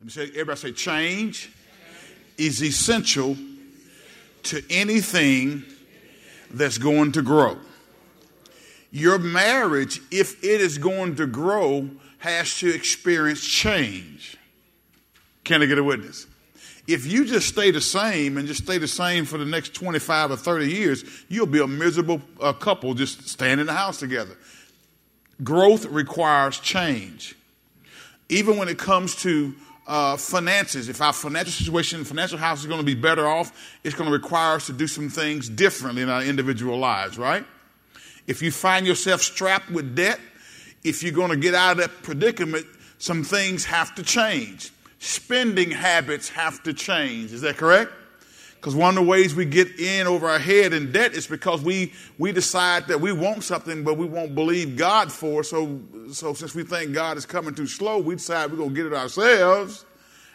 Let me say, everybody say, change is essential to anything that's going to grow. Your marriage, if it is going to grow, has to experience change. Can I get a witness? If you just stay the same and just stay the same for the next 25 or 30 years, you'll be a miserable uh, couple just staying in the house together. Growth requires change. Even when it comes to uh, finances, if our financial situation, financial house is going to be better off, it's going to require us to do some things differently in our individual lives, right? If you find yourself strapped with debt, if you're going to get out of that predicament, some things have to change. Spending habits have to change. Is that correct? Because one of the ways we get in over our head in debt is because we, we decide that we want something, but we won't believe God for. So, so since we think God is coming too slow, we decide we're going to get it ourselves.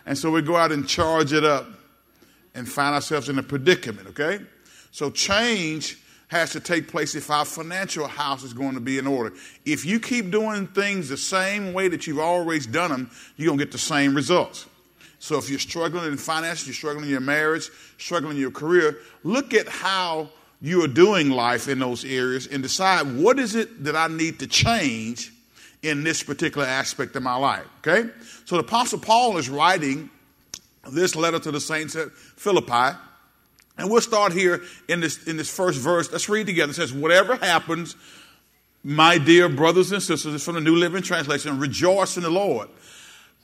And so we go out and charge it up and find ourselves in a predicament, okay? So change has to take place if our financial house is going to be in order. If you keep doing things the same way that you've always done them, you're going to get the same results. So if you're struggling in finance, you're struggling in your marriage, struggling in your career, look at how you are doing life in those areas and decide what is it that I need to change in this particular aspect of my life. Okay? So the Apostle Paul is writing this letter to the saints at Philippi. And we'll start here in this, in this first verse. Let's read together. It says, Whatever happens, my dear brothers and sisters, it's from the New Living Translation, rejoice in the Lord.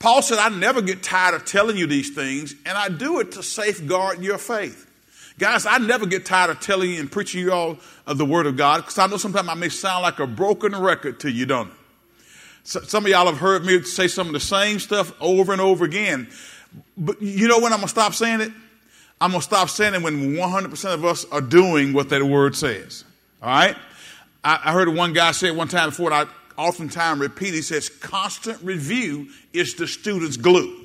Paul said, I never get tired of telling you these things, and I do it to safeguard your faith. Guys, I never get tired of telling you and preaching you all of the Word of God because I know sometimes I may sound like a broken record to you, don't it? So, some of y'all have heard me say some of the same stuff over and over again. But you know when I'm going to stop saying it? I'm going to stop saying it when 100% of us are doing what that word says. All right? I, I heard one guy say it one time before, and I oftentimes repeat, he says, constant review is the student's glue.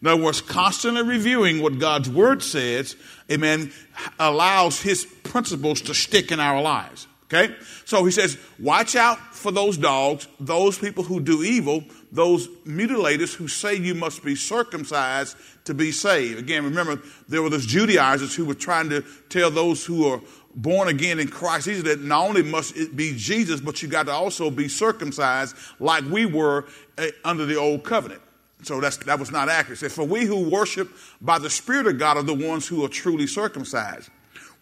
In other words, constantly reviewing what God's word says, amen, allows his principles to stick in our lives. Okay? So he says, watch out for those dogs, those people who do evil, those mutilators who say you must be circumcised to be saved. Again, remember, there were those Judaizers who were trying to tell those who are born again in Christ Jesus that not only must it be Jesus, but you got to also be circumcised like we were uh, under the old covenant. So that's, that was not accurate. Said, For we who worship by the Spirit of God are the ones who are truly circumcised.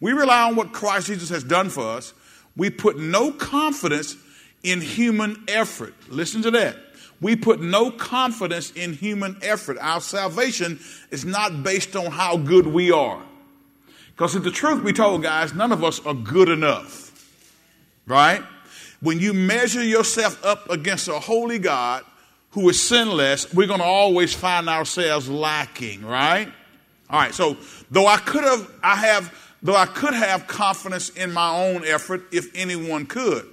We rely on what Christ Jesus has done for us. We put no confidence in human effort. Listen to that. We put no confidence in human effort. Our salvation is not based on how good we are. Because if the truth be told, guys, none of us are good enough. Right? When you measure yourself up against a holy God who is sinless, we're going to always find ourselves lacking, right? All right, so though I could have, I have, though I could have confidence in my own effort if anyone could.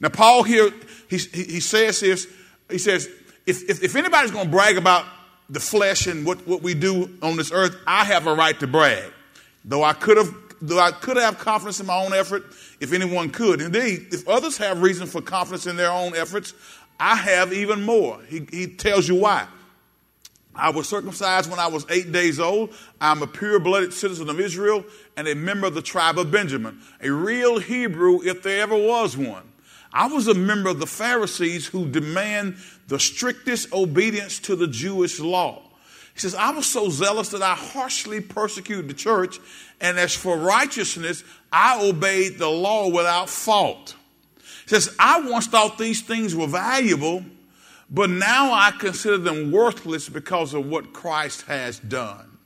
Now, Paul here, he, he says this, he says, if, if, if anybody's going to brag about the flesh and what, what we do on this earth, I have a right to brag. Though I could have, though I could have confidence in my own effort, if anyone could. Indeed, if others have reason for confidence in their own efforts, I have even more. He, he tells you why. I was circumcised when I was eight days old. I'm a pure blooded citizen of Israel and a member of the tribe of Benjamin, a real Hebrew if there ever was one. I was a member of the Pharisees who demand the strictest obedience to the Jewish law. He says, I was so zealous that I harshly persecuted the church, and as for righteousness, I obeyed the law without fault. He says, I once thought these things were valuable, but now I consider them worthless because of what Christ has done.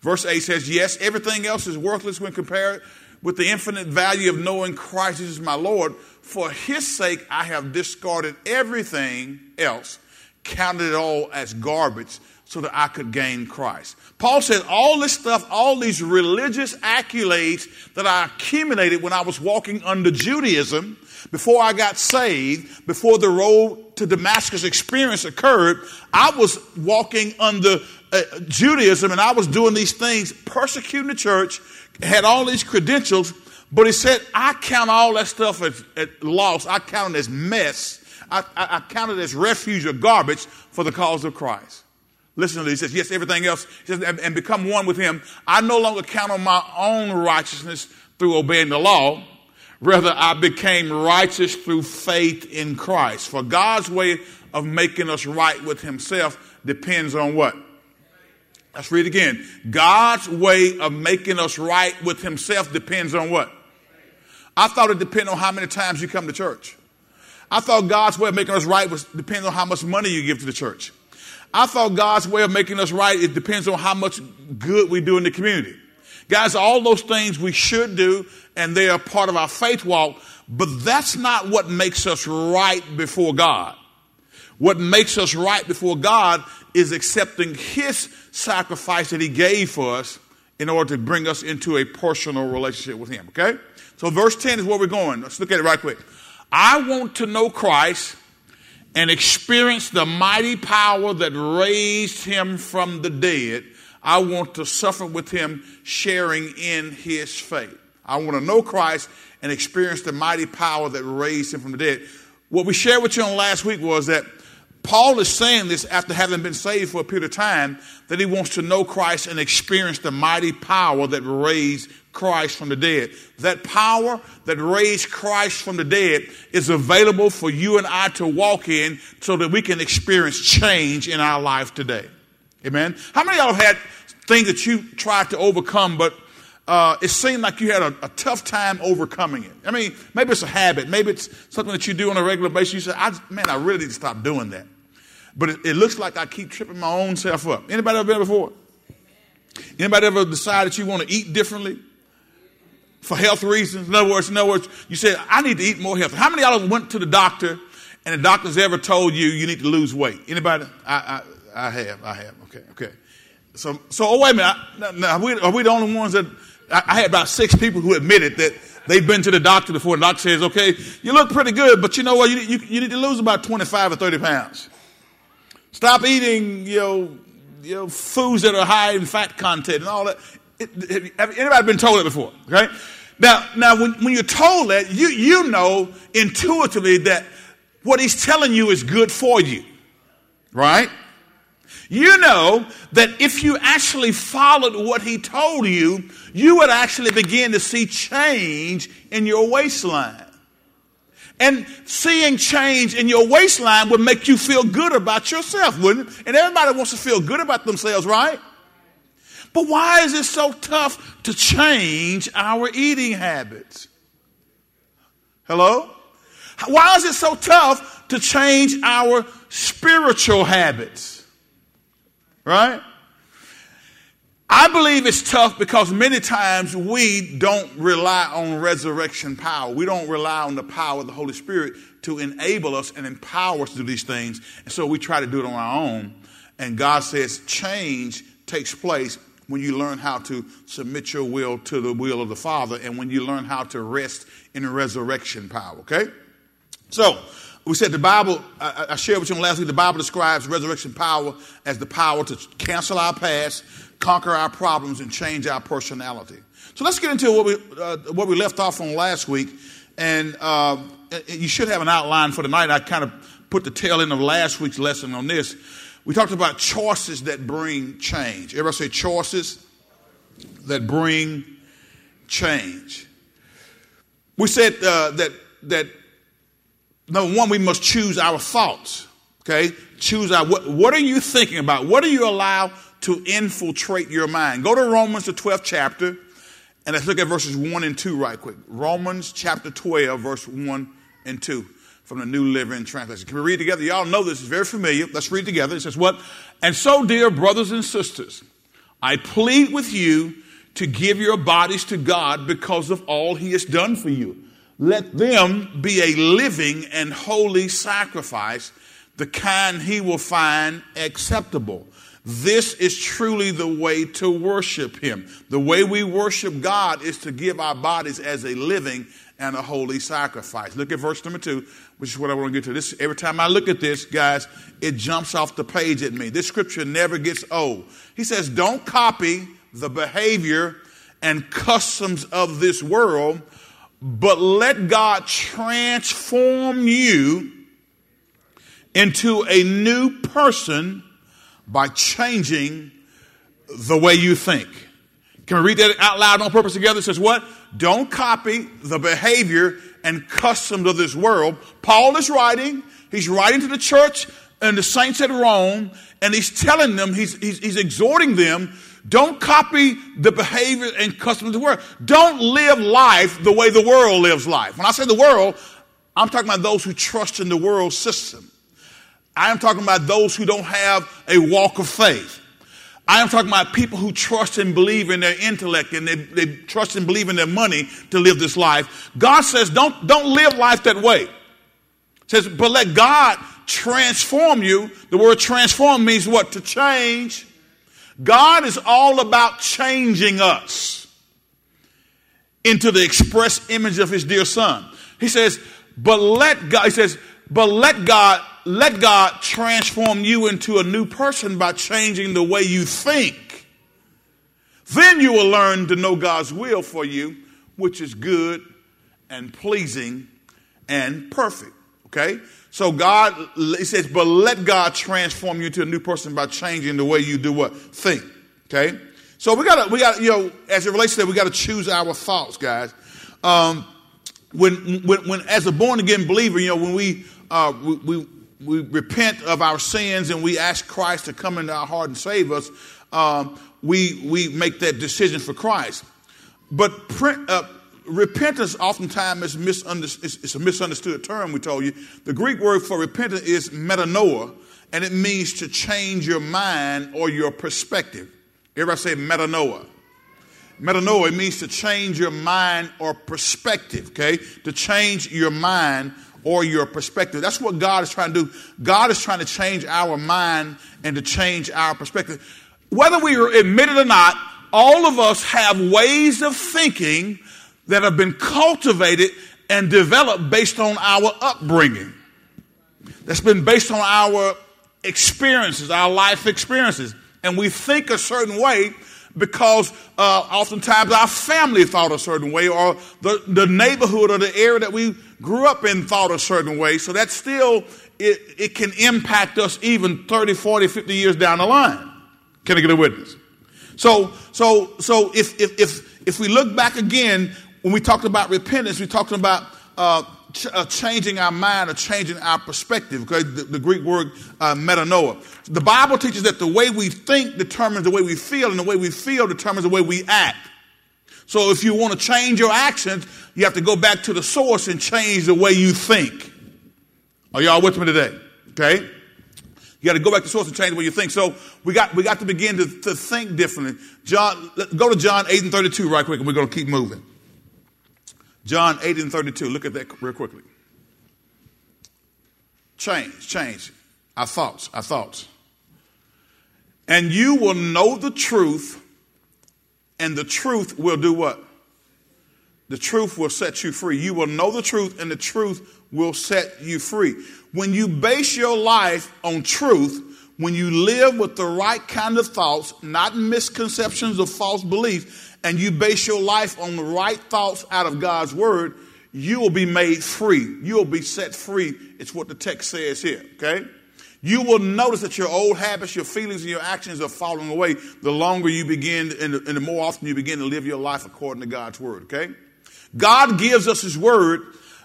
Verse 8 says, Yes, everything else is worthless when compared with the infinite value of knowing Christ is my Lord. For his sake, I have discarded everything else, counted it all as garbage, so that I could gain Christ. Paul said, All this stuff, all these religious accolades that I accumulated when I was walking under Judaism, before I got saved, before the road to Damascus experience occurred, I was walking under uh, Judaism and I was doing these things, persecuting the church, had all these credentials, but he said, I count all that stuff as, as loss. I count it as mess. I, I, I count it as refuge or garbage for the cause of Christ. Listen to this. He says, yes, everything else. He says, and, and become one with him. I no longer count on my own righteousness through obeying the law. Rather, I became righteous through faith in Christ. For God's way of making us right with himself depends on what? Let's read again. God's way of making us right with himself depends on what? I thought it depended on how many times you come to church. I thought God's way of making us right was depends on how much money you give to the church. I thought God's way of making us right, it depends on how much good we do in the community. Guys, all those things we should do, and they are part of our faith walk, but that's not what makes us right before God. What makes us right before God is accepting His sacrifice that He gave for us in order to bring us into a personal relationship with Him, okay? So, verse 10 is where we're going. Let's look at it right quick. I want to know Christ and experience the mighty power that raised him from the dead. I want to suffer with him, sharing in his faith. I want to know Christ and experience the mighty power that raised him from the dead. What we shared with you on last week was that Paul is saying this after having been saved for a period of time, that he wants to know Christ and experience the mighty power that raised Christ from the dead. That power that raised Christ from the dead is available for you and I to walk in so that we can experience change in our life today. Amen. How many of y'all had things that you tried to overcome, but uh, it seemed like you had a, a, tough time overcoming it. I mean, maybe it's a habit. Maybe it's something that you do on a regular basis. You say, I, man, I really need to stop doing that. But it, it looks like I keep tripping my own self up. Anybody ever been before? Anybody ever decided you want to eat differently? For health reasons? In other words, in other words, you said, I need to eat more healthy. How many of y'all went to the doctor and the doctor's ever told you you need to lose weight? Anybody? I, I, I have. I have. Okay. Okay. So, so oh, wait a minute. Now, now, are, we, are we the only ones that, I, I had about six people who admitted that they've been to the doctor before. The doctor says, okay, you look pretty good, but you know what? You, you, you need to lose about 25 or 30 pounds. Stop eating, you know, you know, foods that are high in fat content and all that. It, have anybody been told that before? Okay. Now, now when, when you're told that, you, you know intuitively that what he's telling you is good for you. Right? You know that if you actually followed what he told you, you would actually begin to see change in your waistline. And seeing change in your waistline would make you feel good about yourself, wouldn't it? And everybody wants to feel good about themselves, right? But why is it so tough to change our eating habits? Hello? Why is it so tough to change our spiritual habits? Right? I believe it's tough because many times we don't rely on resurrection power. We don't rely on the power of the Holy Spirit to enable us and empower us to do these things. And so we try to do it on our own. And God says change takes place when you learn how to submit your will to the will of the Father and when you learn how to rest in resurrection power, okay? So, we said the Bible, I, I shared with you last week, the Bible describes resurrection power as the power to cancel our past, conquer our problems, and change our personality. So let's get into what we, uh, what we left off on last week. And uh, you should have an outline for tonight. I kind of put the tail end of last week's lesson on this. We talked about choices that bring change. Everybody say choices that bring change. We said uh, that that number one, we must choose our thoughts. Okay, choose our what, what are you thinking about? What do you allow to infiltrate your mind? Go to Romans the 12th chapter, and let's look at verses 1 and 2 right quick. Romans chapter 12, verse 1 and 2 from the New Living Translation. Can we read together? Y'all know this is very familiar. Let's read together. It says, What? And so, dear brothers and sisters, I plead with you to give your bodies to God because of all He has done for you. Let them be a living and holy sacrifice, the kind He will find acceptable. This is truly the way to worship Him. The way we worship God is to give our bodies as a living and a holy sacrifice. Look at verse number two, which is what I want to get to. This every time I look at this, guys, it jumps off the page at me. This scripture never gets old. He says, "Don't copy the behavior and customs of this world, but let God transform you into a new person by changing the way you think. Can we read that out loud on purpose together? It says what? Don't copy the behavior and customs of this world. Paul is writing, he's writing to the church and the saints at Rome, and he's telling them, he's, he's, he's exhorting them, don't copy the behavior and customs of the world. Don't live life the way the world lives life. When I say the world, I'm talking about those who trust in the world system. I am talking about those who don't have a walk of faith. I am talking about people who trust and believe in their intellect and they, they trust and believe in their money to live this life. God says, don't, don't live life that way. It says, but let God transform you. The word transform means what? To change. God is all about changing us into the express image of his dear son. He says, but let God, he says, but let God let God transform you into a new person by changing the way you think. Then you will learn to know God's will for you, which is good and pleasing and perfect. Okay? So God, he says, but let God transform you into a new person by changing the way you do what? Think. Okay? So we gotta, we gotta, you know, as it relates to that, we gotta choose our thoughts, guys. Um, when, when, when, as a born again believer, you know, when we, uh, we, we we repent of our sins and we ask Christ to come into our heart and save us, um, we, we make that decision for Christ. But uh, repentance oftentimes is misunderstood, it's a misunderstood term, we told you. The Greek word for repentance is metanoia, and it means to change your mind or your perspective. Everybody say metanoia. Metanoia means to change your mind or perspective, okay? To change your mind or your perspective. That's what God is trying to do. God is trying to change our mind and to change our perspective. Whether we admit it or not, all of us have ways of thinking that have been cultivated and developed based on our upbringing. That's been based on our experiences, our life experiences. And we think a certain way because uh, oftentimes our family thought a certain way, or the, the neighborhood or the area that we grew up in thought a certain way. So that still, it, it can impact us even 30, 40, 50 years down the line. Can I get a witness? So, so, so if, if, if, if we look back again, when we talked about repentance, we talked about uh, ch- uh, changing our mind or changing our perspective, okay? The, the Greek word uh, metanoia. The Bible teaches that the way we think determines the way we feel, and the way we feel determines the way we act. So if you want to change your actions, you have to go back to the source and change the way you think. Are y'all with me today? Okay? You got to go back to the source and change way you think. So we got we got to begin to, to think differently. John, go to John 8 and 32 right quick, and we're going to keep moving. John 8 and 32. Look at that real quickly. Change, change. Our thoughts, our thoughts. And you will know the truth, and the truth will do what? The truth will set you free. You will know the truth, and the truth will set you free. When you base your life on truth, when you live with the right kind of thoughts, not misconceptions or false beliefs, and you base your life on the right thoughts out of God's word, you will be made free. You will be set free. It's what the text says here, okay? You will notice that your old habits, your feelings, and your actions are falling away the longer you begin and the, and the more often you begin to live your life according to God's word, okay? God gives us his word,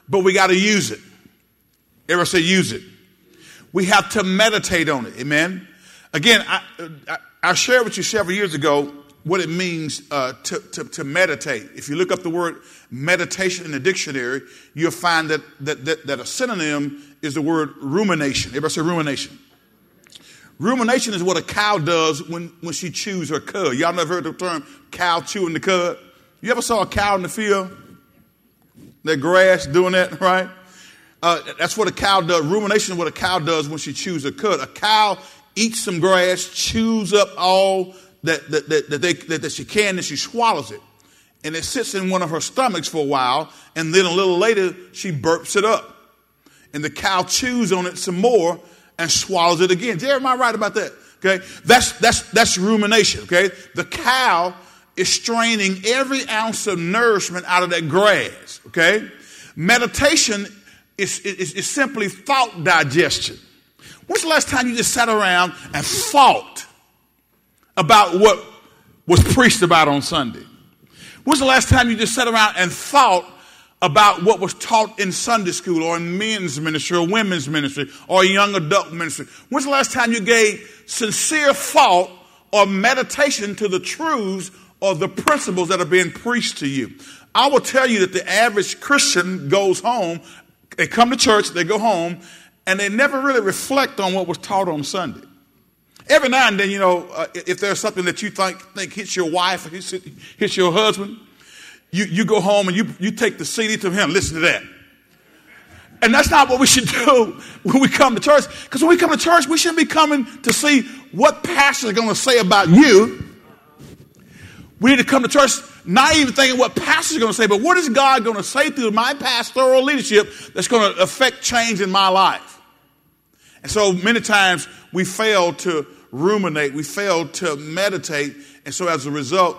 but we got to use it. Ever say use it? We have to meditate on it. Amen. Again, I, I, I shared with you several years ago what it means uh, to, to, to, meditate. If you look up the word meditation in the dictionary, you'll find that, that, that, that a synonym is the word rumination. Everybody say rumination. Rumination is what a cow does when, when she chews her cud. Y'all never heard the term cow chewing the cud? You ever saw a cow in the field? That grass doing that, right? Uh, that's what a cow does. Rumination is what a cow does when she chews her cud. A cow eats some grass, chews up all that, that, that, that, they, that, that she can and she swallows it. And it sits in one of her stomachs for a while, and then a little later, she burps it up. And the cow chews on it some more and swallows it again. Jeremiah right about that? Okay. That's, that's, that's rumination. Okay. The cow is straining every ounce of nourishment out of that grass. Okay. Meditation is, is, is simply thought digestion. When's the last time you just sat around and thought about what was preached about on Sunday? When's the last time you just sat around and thought about what was taught in Sunday school or in men's ministry or women's ministry or young adult ministry? When's the last time you gave sincere thought or meditation to the truths or the principles that are being preached to you? I will tell you that the average Christian goes home, they come to church, they go home, and they never really reflect on what was taught on Sunday. Every now and then, you know, uh, if there's something that you think, think hits your wife or hits, hits your husband, you, you go home and you, you take the CD to him, listen to that. And that's not what we should do when we come to church. Because when we come to church, we shouldn't be coming to see what pastor is going to say about you. We need to come to church not even thinking what pastor is going to say, but what is God going to say through my pastoral leadership that's going to affect change in my life. And so many times we fail to ruminate, we fail to meditate, and so as a result,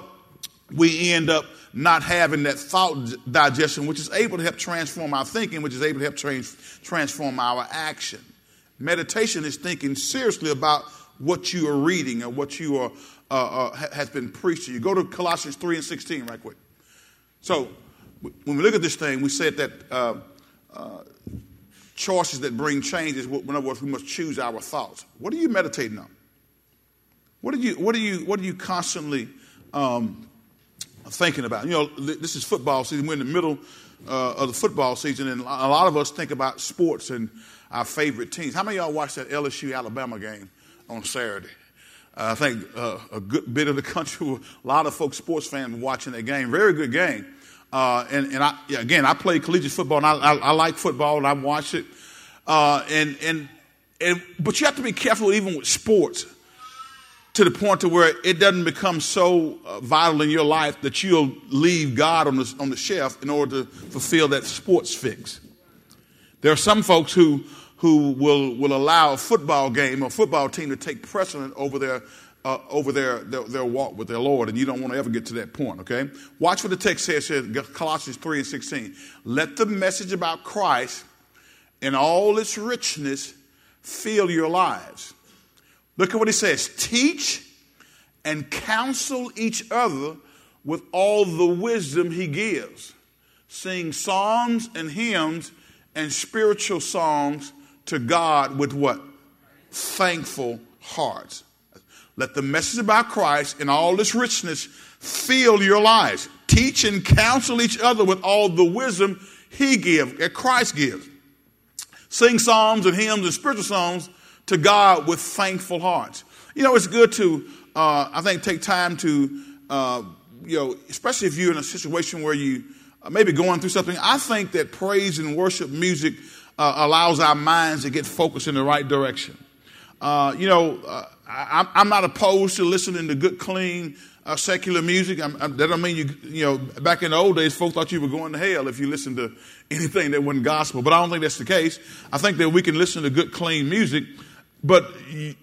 we end up not having that thought digestion, which is able to help transform our thinking, which is able to help trans- transform our action. Meditation is thinking seriously about what you are reading or what you are uh, uh, has been preached to you. Go to Colossians 3 and 16 right quick. So, when we look at this thing, we said that uh, uh choices that bring change is, in other words, we must choose our thoughts. What are you meditating on? What are you, what are you, what are you constantly um, thinking about? You know, this is football season. We're in the middle uh, of the football season, and a lot of us think about sports and our favorite teams. How many of y'all watched that LSU Alabama game on Saturday? Uh, I think uh, a good bit of the country, a lot of folks, sports fans, watching that game. Very good game. Uh, and and I, again, I play collegiate football, and I, I, I like football, and I watch it. Uh, and and and but you have to be careful, even with sports, to the point to where it doesn't become so uh, vital in your life that you'll leave God on the on the shelf in order to fulfill that sports fix. There are some folks who who will, will allow a football game or football team to take precedent over their uh, over their, their, their, walk with their Lord, and you don't want to ever get to that point, okay? Watch what the text says, says Colossians 3 and 16. Let the message about Christ in all its richness fill your lives. Look at what he says teach and counsel each other with all the wisdom he gives. Sing psalms and hymns and spiritual songs to God with what? Thankful hearts. Let the message about Christ and all this richness fill your lives. Teach and counsel each other with all the wisdom He gives, that Christ gives. Sing psalms and hymns and spiritual songs to God with thankful hearts. You know, it's good to, uh, I think, take time to, uh, you know, especially if you're in a situation where you uh, maybe going through something. I think that praise and worship music uh, allows our minds to get focused in the right direction. Uh, you know, I, am not opposed to listening to good, clean, uh, secular music. I'm, I'm, that don't mean you, you know, back in the old days, folks thought you were going to hell if you listened to anything that wasn't gospel. But I don't think that's the case. I think that we can listen to good, clean music. But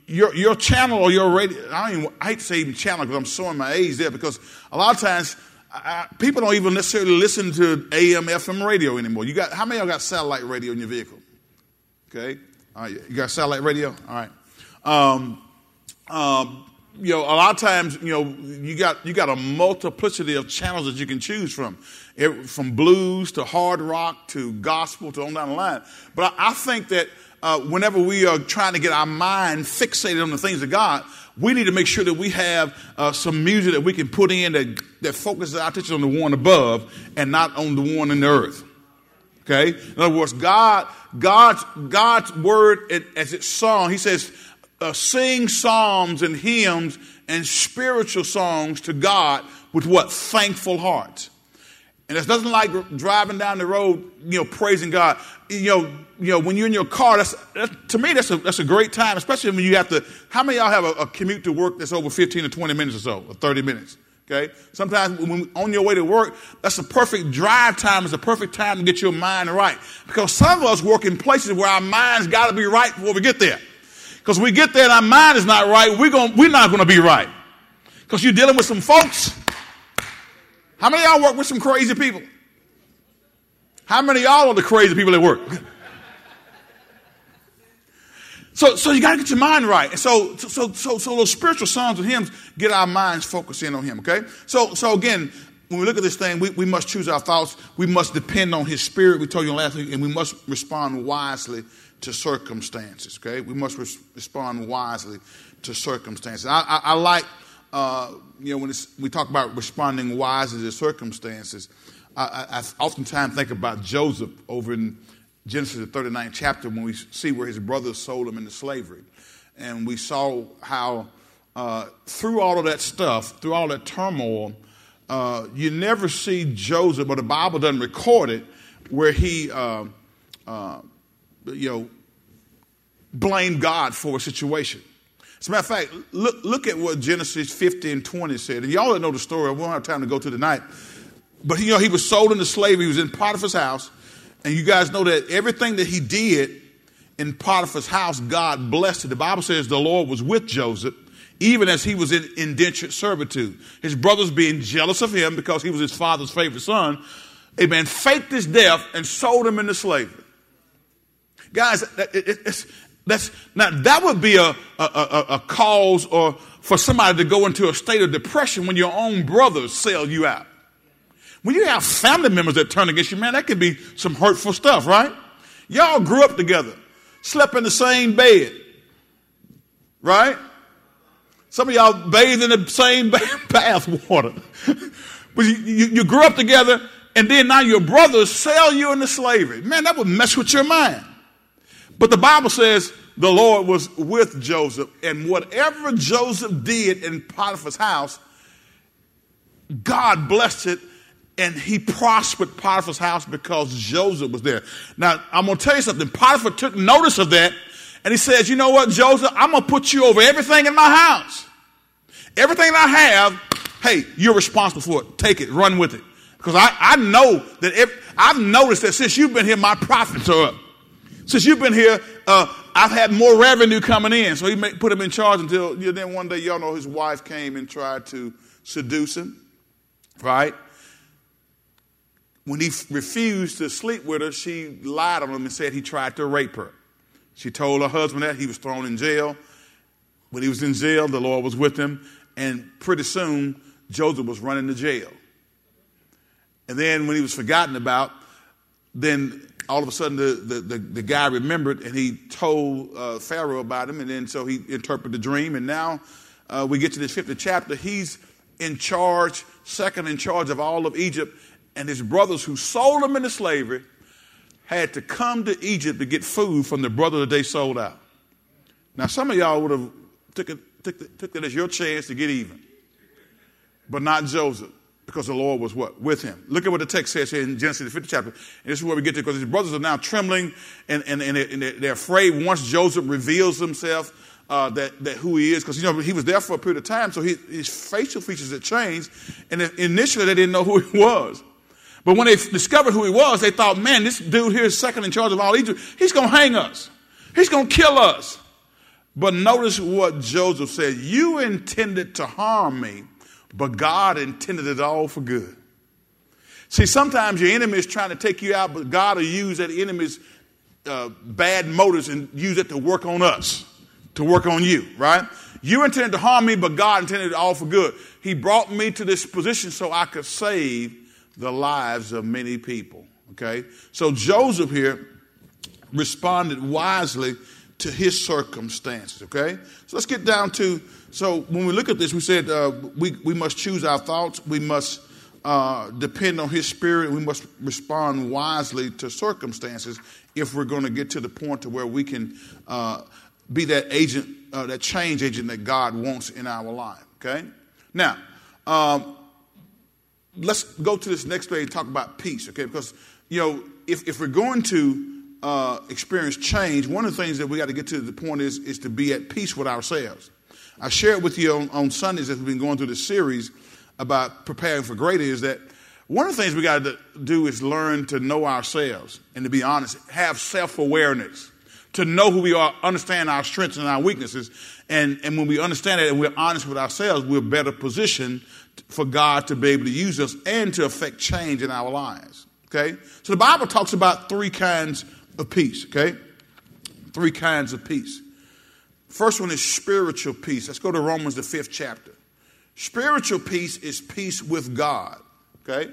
your, your channel or your radio, I, don't even, I hate to say even channel because I'm showing my age there because a lot of times I, people don't even necessarily listen to AM, FM radio anymore. You got, how many of y'all got satellite radio in your vehicle? Okay. All right. You got satellite radio? All right. Um, um, you know, a lot of times, you know, you got you got a multiplicity of channels that you can choose from, from blues to hard rock to gospel to on down the line. But I, I think that uh, whenever we are trying to get our mind fixated on the things of God, we need to make sure that we have uh, some music that we can put in that, that focuses our attention on the one above and not on the one in the earth. Okay? In other words, God, God's, God's word as it's sung, he says, uh, sing psalms and hymns and spiritual songs to God with what? Thankful hearts. And there's nothing like driving down the road, you know, praising God. You know, you know, when you're in your car, that's, to me that's a that's a great time, especially when you have to. How many y'all have a, a commute to work that's over 15 to 20 minutes or so, or 30 minutes? Okay. Sometimes when on your way to work, that's a perfect drive time. It's a perfect time to get your mind right. Because some of us work in places where our minds got to be right before we get there. Because we get there and our mind is not right, we're, going we're not going to be right. Because you're dealing with some folks. How many y'all work with some crazy people? How many y'all are the crazy people at work? So, so you got to get your mind right. And so, so, so, so those spiritual songs and hymns get our minds focused in on Him. Okay. So, so again, when we look at this thing, we, we must choose our thoughts. We must depend on His Spirit. We told you last week, and we must respond wisely to circumstances. Okay. We must res- respond wisely to circumstances. I, I, I like, uh, you know, when we talk about responding wisely to circumstances. I, I, oftentimes think about Joseph over in Genesis, the 39th chapter, when we see where his brothers sold him into slavery. And we saw how, uh, through all of that stuff, through all that turmoil, uh, you never see Joseph, but the Bible doesn't record it, where he, uh, uh you know, blame God for a situation. As a matter of fact, look, look at what Genesis 50 and 20 said. And y'all know the story, we won't have time to go to tonight. But you know, he was sold into slavery. He was in Potiphar's house. And you guys know that everything that he did in Potiphar's house, God blessed it. The Bible says the Lord was with Joseph, even as he was in indentured servitude. His brothers being jealous of him because he was his father's favorite son, amen, faked his death and sold him into slavery. Guys, it's, that's, now that would be a, a, a, a cause or for somebody to go into a state of depression when your own brothers sell you out. When you have family members that turn against you, man, that could be some hurtful stuff, right? Y'all grew up together, slept in the same bed, right? Some of y'all bathed in the same bath water. but you, you, you grew up together, and then now your brothers sell you into slavery. Man, that would mess with your mind. But the Bible says the Lord was with Joseph, and whatever Joseph did in Potiphar's house, God blessed it and he prospered Potiphar's house because Joseph was there. Now, I'm going to tell you something. Potiphar took notice of that, and he says, You know what, Joseph? I'm going to put you over everything in my house. Everything I have, hey, you're responsible for it. Take it, run with it. Because I, I know that if, I've noticed that since you've been here, my profits are up. Since you've been here, uh, I've had more revenue coming in. So he put him in charge until you know, then one day, y'all know his wife came and tried to seduce him, right? When he refused to sleep with her, she lied on him and said he tried to rape her. She told her husband that he was thrown in jail. When he was in jail, the Lord was with him, and pretty soon Joseph was running to jail. And then when he was forgotten about, then all of a sudden the, the, the, the guy remembered and he told uh, Pharaoh about him, and then so he interpreted the dream. And now uh, we get to this 50th chapter. He's in charge, second in charge of all of Egypt, and his brothers who sold him into slavery had to come to Egypt to get food from the brother that they sold out. Now, some of y'all would have took it, took, took it as your chance to get even, but not Joseph because the Lord was what? With him. Look at what the text says here in Genesis, the 50th chapter. And this is where we get to because his brothers are now trembling and, and, and they're afraid once Joseph reveals himself uh, that, that who he is because, you know, he was there for a period of time, so he, his facial features had changed. And initially they didn't know who he was. But when they discovered who he was, they thought, man, this dude here is second in charge of all Egypt. He's going to hang us. He's going to kill us. But notice what Joseph said. You intended to harm me, but God intended it all for good. See, sometimes your enemy is trying to take you out, but God will use that enemy's uh, bad motives and use it to work on us, to work on you, right? You intended to harm me, but God intended it all for good. He brought me to this position so I could save the lives of many people. Okay? So Joseph here responded wisely to his circumstances. Okay? So let's get down to so when we look at this, we said uh, we, we must choose our thoughts, we must uh, depend on his spirit, we must respond wisely to circumstances if we're going to get to the point to where we can uh, be that agent, uh, that change agent that God wants in our life. Okay? Now, um, let's go to this next day and talk about peace, okay? Because, you know, if, if we're going to uh, experience change, one of the things that we got to get to the point is, is to be at peace with ourselves. I shared with you on, on Sundays as we've been going through this series about preparing for greater is that one of the things we got to do is learn to know ourselves and to be honest, have self awareness, to know who we are, understand our strengths and our weaknesses. And, and when we understand that and we're honest with ourselves, we're better positioned for God to be able to use us and to affect change in our lives. Okay? So the Bible talks about three kinds of peace, okay? Three kinds of peace. First one is spiritual peace. Let's go to Romans, the fifth chapter. Spiritual peace is peace with God. Okay?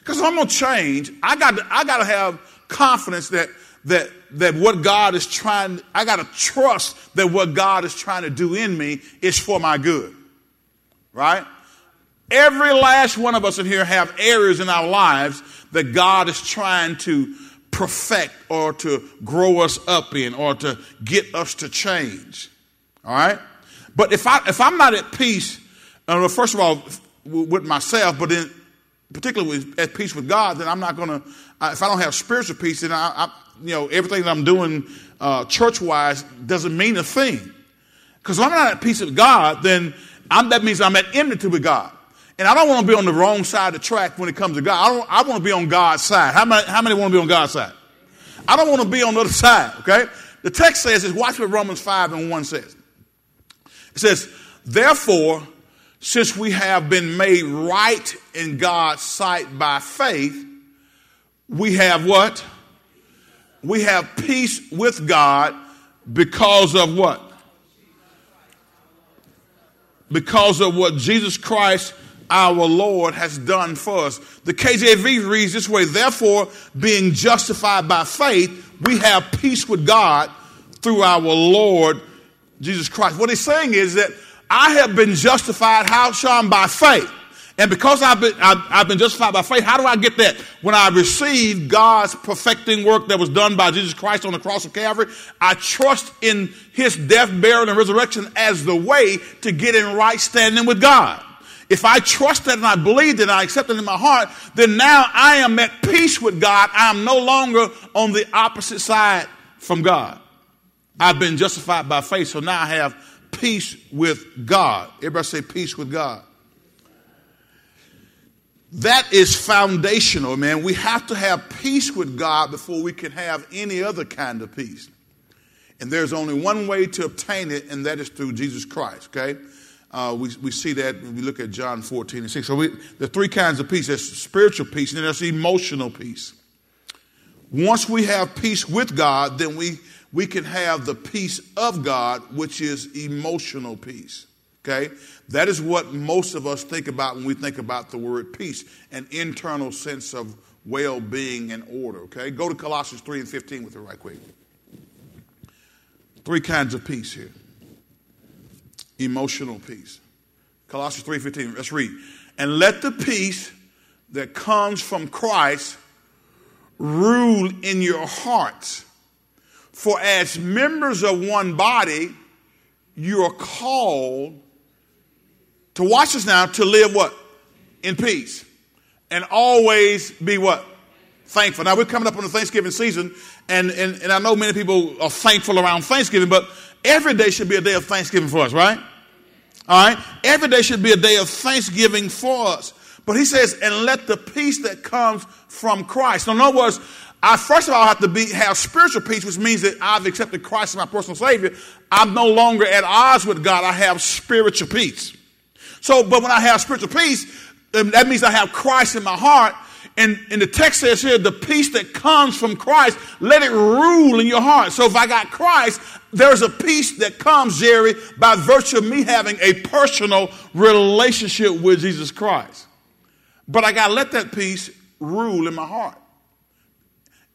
Because I'm going to change, I got I got to have confidence that that that what God is trying, I got to trust that what God is trying to do in me is for my good. Right? Every last one of us in here have areas in our lives that God is trying to perfect or to grow us up in or to get us to change. All right? But if I if I'm not at peace, uh, first of all with myself, but then particularly at peace with God, then I'm not going to. If I don't have spiritual peace, then I, I you know everything that I'm doing uh, church wise doesn't mean a thing. Because if I'm not at peace with God, then I'm, that means I'm at enmity with God. And I don't want to be on the wrong side of the track when it comes to God. I, don't, I want to be on God's side. How many, how many want to be on God's side? I don't want to be on the other side, okay? The text says this, watch what Romans 5 and 1 says. It says, Therefore, since we have been made right in God's sight by faith, we have what? We have peace with God because of what? Because of what Jesus Christ our Lord has done for us. The KJV reads this way Therefore, being justified by faith, we have peace with God through our Lord Jesus Christ. What he's saying is that I have been justified, how Sean? By faith. And because I've been, I've, I've, been justified by faith, how do I get that? When I receive God's perfecting work that was done by Jesus Christ on the cross of Calvary, I trust in his death, burial, and resurrection as the way to get in right standing with God. If I trust that and I believe that and I accept it in my heart, then now I am at peace with God. I am no longer on the opposite side from God. I've been justified by faith, so now I have peace with God. Everybody say peace with God. That is foundational, man. We have to have peace with God before we can have any other kind of peace. And there's only one way to obtain it, and that is through Jesus Christ, okay? Uh, we, we see that when we look at John 14 and 6. So we, are three kinds of peace there's spiritual peace, and then there's emotional peace. Once we have peace with God, then we, we can have the peace of God, which is emotional peace. Okay? That is what most of us think about when we think about the word peace an internal sense of well being and order. Okay? Go to Colossians 3 and 15 with it right quick. Three kinds of peace here emotional peace. Colossians 3:15. Let's read. And let the peace that comes from Christ rule in your hearts. For as members of one body, you are called to watch us now to live what? In peace. And always be what? Thankful. Now we're coming up on the Thanksgiving season, and, and, and I know many people are thankful around Thanksgiving, but every day should be a day of Thanksgiving for us, right? All right? Every day should be a day of thanksgiving for us. But he says, and let the peace that comes from Christ. in other words, I first of all have to be have spiritual peace, which means that I've accepted Christ as my personal Savior. I'm no longer at odds with God. I have spiritual peace. So, but when I have spiritual peace, um, that means I have Christ in my heart. And, and the text says here, the peace that comes from Christ, let it rule in your heart. So if I got Christ, there's a peace that comes, Jerry, by virtue of me having a personal relationship with Jesus Christ. But I got to let that peace rule in my heart.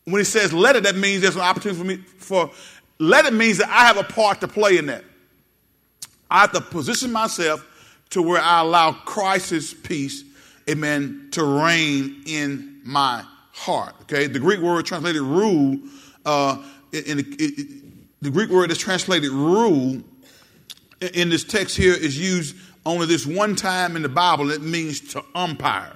When he says let it, that means there's an opportunity for me for let it means that I have a part to play in that. I have to position myself to where I allow Christ's peace, amen, to reign in my heart. Okay, the Greek word translated rule, uh, in, in, the Greek word that's translated rule in this text here is used only this one time in the Bible. It means to umpire.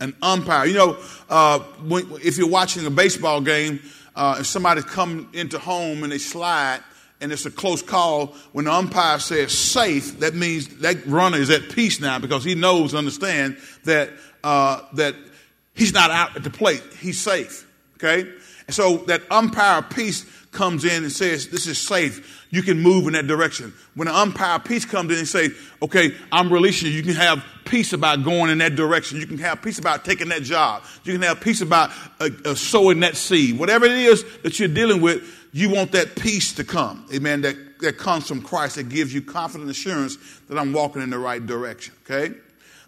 An umpire. You know, uh, when, if you're watching a baseball game, uh, if somebody come into home and they slide and it's a close call, when the umpire says safe, that means that runner is at peace now because he knows, understand that uh, that he's not out at the plate. He's safe. Okay, and so that umpire peace comes in and says, This is safe. You can move in that direction. When an umpire peace comes in and say, Okay, I'm releasing you, you can have peace about going in that direction. You can have peace about taking that job. You can have peace about uh, uh, sowing that seed. Whatever it is that you're dealing with, you want that peace to come. Amen. That, that comes from Christ that gives you confident assurance that I'm walking in the right direction. Okay?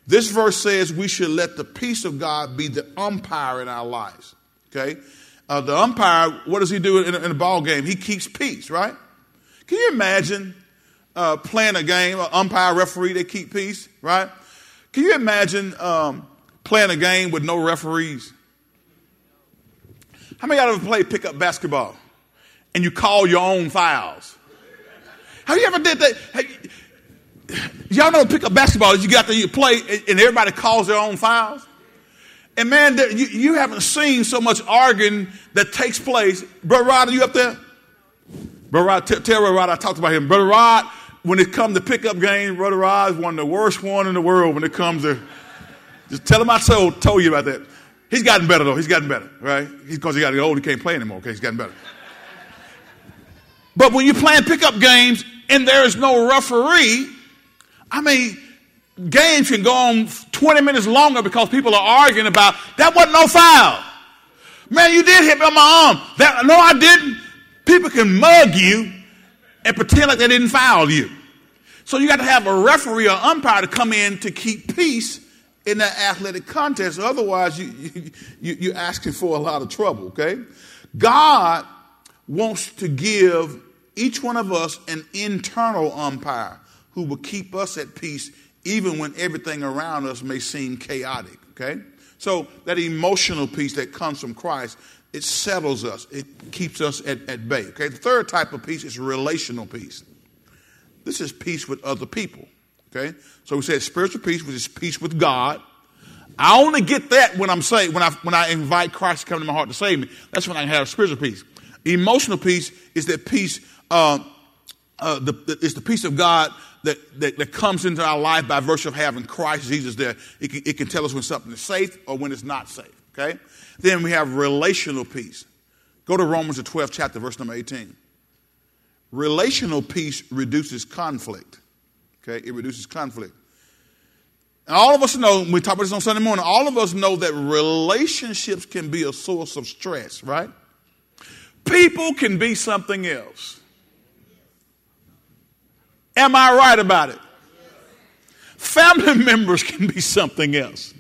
This verse says we should let the peace of God be the umpire in our lives. Okay? Uh, the umpire, what does he do in, in a ball game? He keeps peace, right? Can you imagine uh, playing a game, an umpire, referee, they keep peace, right? Can you imagine um, playing a game with no referees? How many of y'all ever played pickup basketball and you call your own fouls? Have you ever did that? y'all know pickup basketball you got to you play and everybody calls their own fouls? And man, you, you haven't seen so much arguing that takes place. Brother Rod, are you up there? Brother Rod, tell, tell Brother Rod I talked about him. Brother Rod, when it comes to pickup games, Brother Rod is one of the worst one in the world when it comes to. Just tell him I told, told you about that. He's gotten better though. He's gotten better, right? Because he got to get old, he can't play anymore. Okay, he's gotten better. But when you're playing pickup games and there is no referee, I mean, games can go on 20 minutes longer because people are arguing about that wasn't no foul. Man, you did hit me on my arm. That, no, I didn't. People can mug you and pretend like they didn't foul you. So you got to have a referee or umpire to come in to keep peace in that athletic contest. Otherwise, you, you, you, you're asking for a lot of trouble, okay? God wants to give each one of us an internal umpire who will keep us at peace even when everything around us may seem chaotic, okay? So that emotional peace that comes from Christ, it settles us. It keeps us at, at bay, okay? The third type of peace is relational peace. This is peace with other people, okay? So we said spiritual peace, which is peace with God. I only get that when I'm saved, when I, when I invite Christ to come into my heart to save me. That's when I have spiritual peace. Emotional peace is that peace, uh, uh, the, it's the peace of God that, that, that, comes into our life by virtue of having Christ Jesus there. It can, it can tell us when something is safe or when it's not safe. Okay? Then we have relational peace. Go to Romans the 12th chapter, verse number 18. Relational peace reduces conflict. Okay? It reduces conflict. And all of us know, we talk about this on Sunday morning, all of us know that relationships can be a source of stress, right? People can be something else. Am I right about it? Family members can be something else.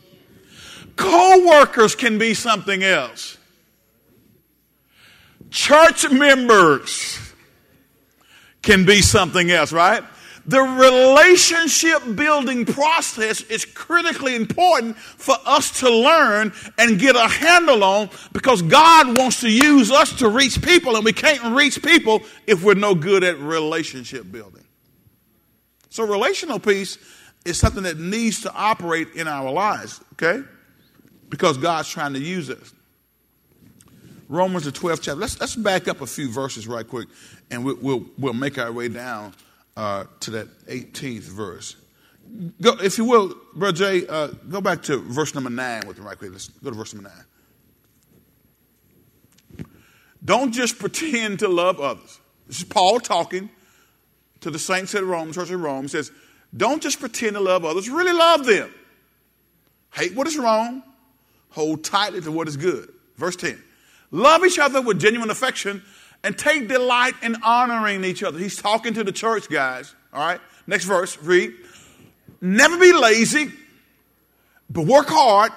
Co workers can be something else. Church members can be something else, right? The relationship building process is critically important for us to learn and get a handle on because God wants to use us to reach people, and we can't reach people if we're no good at relationship building. So, relational peace is something that needs to operate in our lives, okay? Because God's trying to use us. Romans, the 12th chapter. Let's, let's back up a few verses right quick, and we'll, we'll, we'll make our way down uh, to that 18th verse. Go, if you will, Brother Jay, uh, go back to verse number 9 with me right quick. Let's go to verse number 9. Don't just pretend to love others. This is Paul talking to the saints at Rome, church at Rome, says, don't just pretend to love others, really love them. Hate what is wrong, hold tightly to what is good. Verse 10. Love each other with genuine affection and take delight in honoring each other. He's talking to the church guys. All right. Next verse, read. Never be lazy, but work hard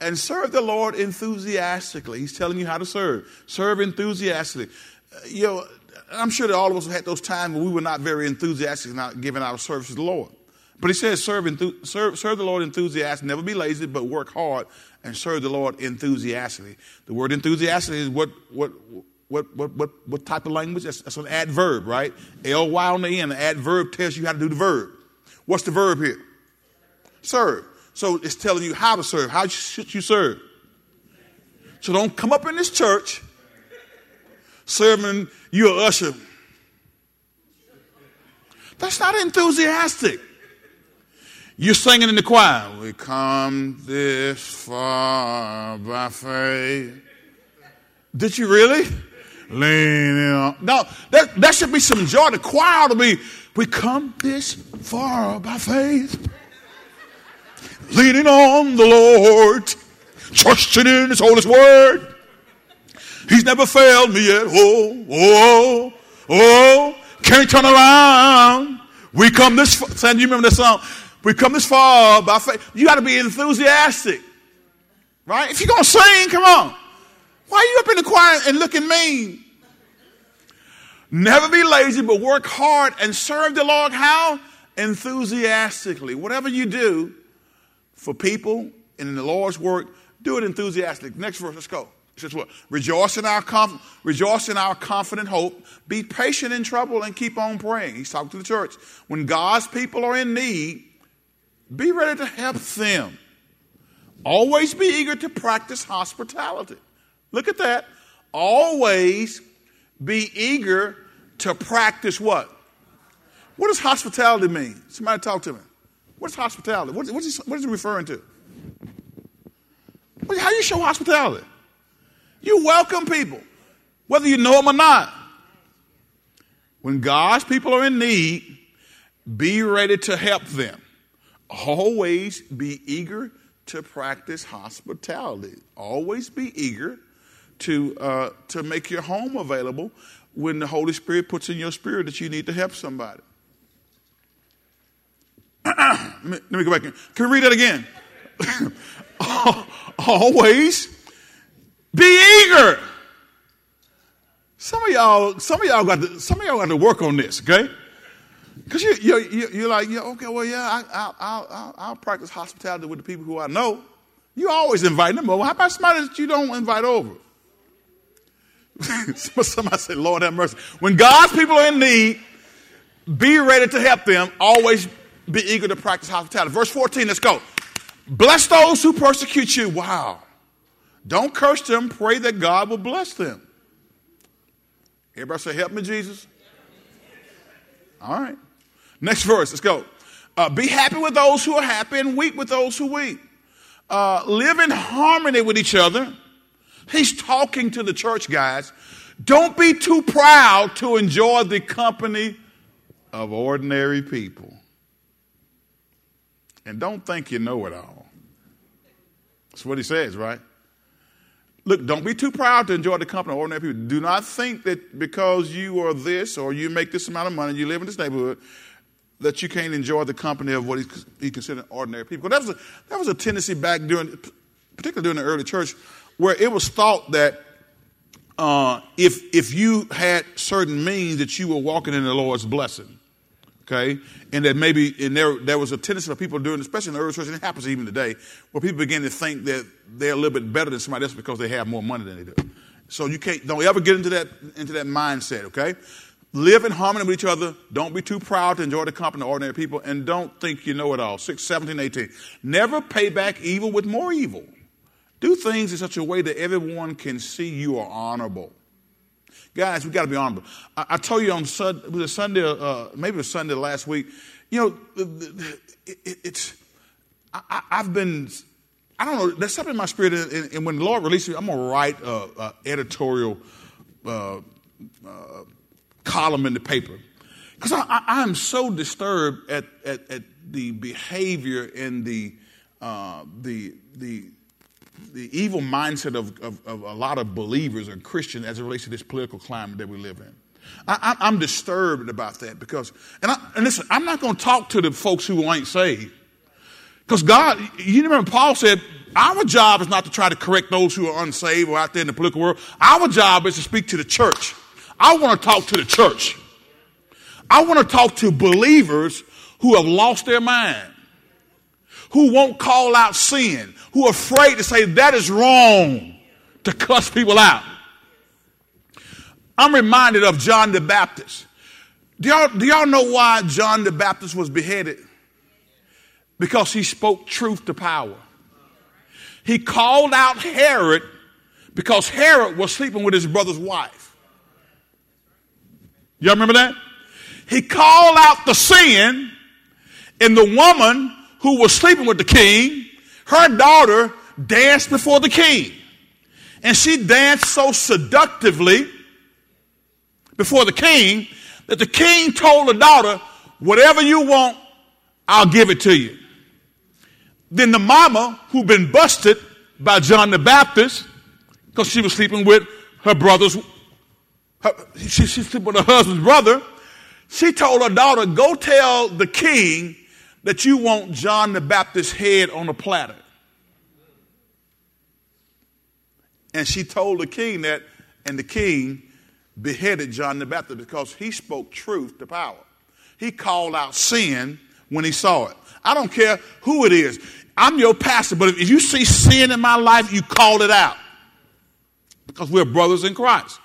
and serve the Lord enthusiastically. He's telling you how to serve. Serve enthusiastically. Uh, you know, I'm sure that all of us have had those times when we were not very enthusiastic not giving our service to the Lord. But he says, serve, serve, serve the Lord enthusiastically, never be lazy, but work hard and serve the Lord enthusiastically. The word enthusiastically is what, what, what, what, what, what type of language? That's, that's an adverb, right? L Y on the end. The adverb tells you how to do the verb. What's the verb here? Serve. So it's telling you how to serve. How should you serve? So don't come up in this church serving you a usher. That's not enthusiastic. You're singing in the choir. We come this far by faith. Did you really? Leaning on. No, that, that should be some joy. The choir to be, we come this far by faith. Leaning on the Lord. Trusting in His Holy Word. He's never failed me yet. Oh, oh, oh, oh. Can't turn around. We come this far. You remember this song? We come this far by faith. You got to be enthusiastic. Right? If you're going to sing, come on. Why are you up in the choir and looking mean? Never be lazy, but work hard and serve the Lord how? Enthusiastically. Whatever you do for people and in the Lord's work, do it enthusiastically. Next verse, let's go. Says what? Rejoice in our conf- rejoice in our confident hope. Be patient in trouble and keep on praying. He's talking to the church. When God's people are in need, be ready to help them. Always be eager to practice hospitality. Look at that. Always be eager to practice what? What does hospitality mean? Somebody talk to me. What is hospitality? What, what, is, what is referring to? How do you show hospitality? You welcome people, whether you know them or not. When God's people are in need, be ready to help them. Always be eager to practice hospitality. Always be eager to, uh, to make your home available when the Holy Spirit puts in your spirit that you need to help somebody. let, me, go back. Can we read that again? Always be eager. Some of y'all, some of y'all got to, some of y'all got to work on this, okay? Because you, you, you, you're like, yeah, okay, well, yeah, I, will I'll, I'll practice hospitality with the people who I know. You always invite them over. How about somebody that you don't invite over? somebody say, Lord have mercy. When God's people are in need, be ready to help them. Always be eager to practice hospitality. Verse 14, let's go. Bless those who persecute you. Wow. Don't curse them. Pray that God will bless them. Everybody say, Help me, Jesus. All right. Next verse. Let's go. Uh, be happy with those who are happy and weep with those who weep. Uh, live in harmony with each other. He's talking to the church guys. Don't be too proud to enjoy the company of ordinary people. And don't think you know it all. That's what he says, right? Look, don't be too proud to enjoy the company of ordinary people. Do not think that because you are this or you make this amount of money, you live in this neighborhood, that you can't enjoy the company of what he, considered ordinary people. That was, a, that was a tendency back during, particularly during the early church, where it was thought that uh, if, if you had certain means that you were walking in the Lord's blessing okay? And that maybe and there there was a tendency for people doing, especially in the early church, and it happens even today, where people begin to think that they're a little bit better than somebody else because they have more money than they do. So you can't don't ever get into that into that mindset, okay? Live in harmony with each other. Don't be too proud to enjoy the company of ordinary people, and don't think you know it all. 6, 17, 18. Never pay back evil with more evil. Do things in such a way that everyone can see you are honorable. Guys, we got to be honorable. I, I, told you on Sunday, was a Sunday, uh, maybe it was Sunday last week. You know, it, it, it's, I, have been, I don't know, there's something in my spirit, and, and when the Lord releases me, I'm going to write an editorial uh, uh, column in the paper. Because I, I, am so disturbed at, at, at, the behavior and the, uh, the, the, the evil mindset of, of, of, a lot of believers or Christians as it relates to this political climate that we live in. I, am disturbed about that because, and, I, and listen, I'm not going to talk to the folks who ain't saved. Because God, you remember Paul said, our job is not to try to correct those who are unsaved or out there in the political world. Our job is to speak to the church. I want to talk to the church. I want to talk to believers who have lost their mind who won't call out sin, who are afraid to say that is wrong to cuss people out. I'm reminded of John the Baptist. Do y'all, do y'all know why John the Baptist was beheaded? Because he spoke truth to power. He called out Herod because Herod was sleeping with his brother's wife. Y'all remember that? He called out the sin in the woman who was sleeping with the king, her daughter danced before the king. And she danced so seductively before the king that the king told the daughter, Whatever you want, I'll give it to you. Then the mama, who'd been busted by John the Baptist, because she was sleeping with her brother's, her, she, she slept with her husband's brother, She told her daughter, Go tell the king that you want John the Baptist's head on a platter. And she told the king that, and the king beheaded John the Baptist because he spoke truth to power. He called out sin when he saw it. I don't care who it is. I'm your pastor, but if you see sin in my life, you call it out. Because we're brothers in Christ.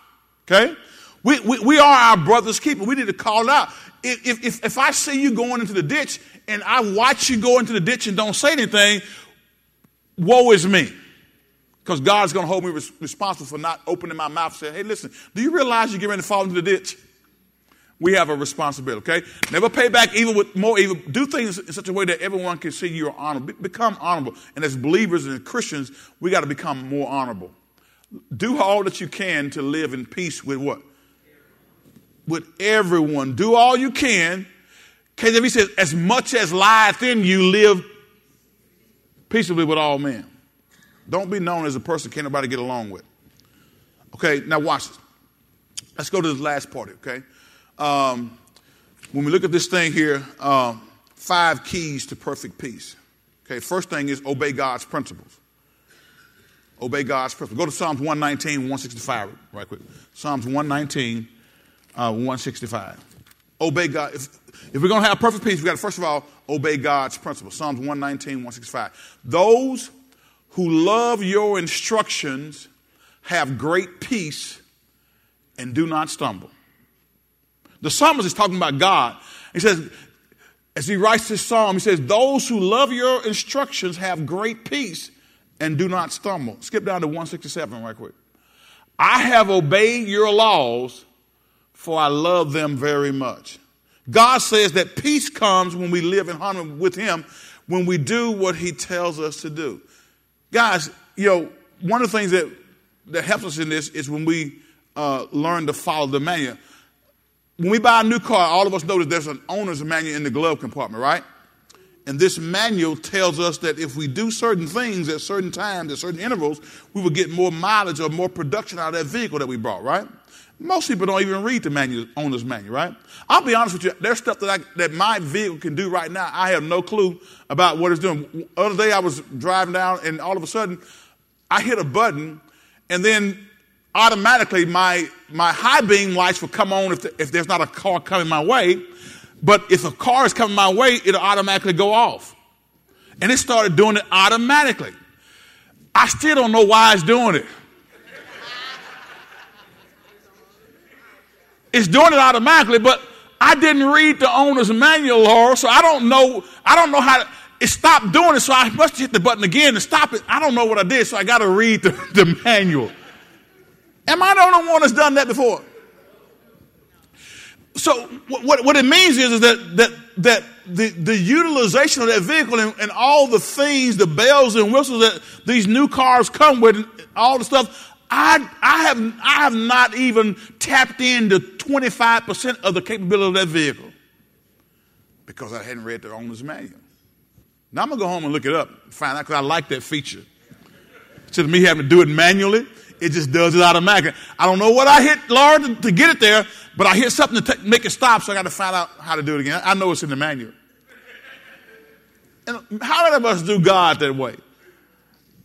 Okay? We, we, we are our brother's keeper. We need to call it out. If, if, if I see you going into the ditch and I watch you go into the ditch and don't say anything, woe is me. Because God's going to hold me res- responsible for not opening my mouth and saying, hey, listen, do you realize you're getting ready to fall into the ditch? We have a responsibility, okay? Never pay back evil with more evil. Do things in such a way that everyone can see you are honorable. Be- become honorable. And as believers and Christians, we got to become more honorable. Do all that you can to live in peace with what? With everyone. Do all you can. KJV says, as much as lieth in you, live peaceably with all men. Don't be known as a person can't nobody get along with. Okay, now watch this. Let's go to this last part, okay? Um, when we look at this thing here, um, five keys to perfect peace. Okay, first thing is obey God's principles. Obey God's principles. Go to Psalms 119, 165, right quick. Psalms 119, uh, 165. Obey God. If, if we're going to have perfect peace, we've got to first of all obey God's principles. Psalms 119, 165. Those who love your instructions have great peace and do not stumble. The psalmist is talking about God. He says, as he writes this psalm, he says, Those who love your instructions have great peace and do not stumble. Skip down to 167 right quick. I have obeyed your laws, for I love them very much. God says that peace comes when we live in harmony with Him, when we do what He tells us to do. Guys, you know, one of the things that, that helps us in this is when we uh, learn to follow the manual. When we buy a new car, all of us know that there's an owner's manual in the glove compartment, right? And this manual tells us that if we do certain things at certain times, at certain intervals, we will get more mileage or more production out of that vehicle that we bought, right? Most people don't even read the manual, owner's manual, right? I'll be honest with you, there's stuff that, I, that my vehicle can do right now. I have no clue about what it's doing. Other day I was driving down and all of a sudden I hit a button and then automatically my, my high beam lights will come on if, the, if there's not a car coming my way. But if a car is coming my way, it'll automatically go off. And it started doing it automatically. I still don't know why it's doing it. It's doing it automatically, but I didn't read the owner's manual, Laura, so I don't know. I don't know how to. It stopped doing it, so I must hit the button again to stop it. I don't know what I did, so I got to read the, the manual. Am I the only one that's done that before? So what, what it means is, is that, that, that the, the utilization of that vehicle and, and all the things, the bells and whistles that these new cars come with, all the stuff, I, I, have, I have not even tapped into 25% of the capability of that vehicle because I hadn't read the owner's manual. Now I'm going to go home and look it up and find out because I like that feature. Instead of me having to do it manually, it just does it automatically. I don't know what I hit, Lord, to, get it there, but I hit something to t- make it stop, so I got to find out how to do it again. I know it's in the manual. And how many of us do God that way?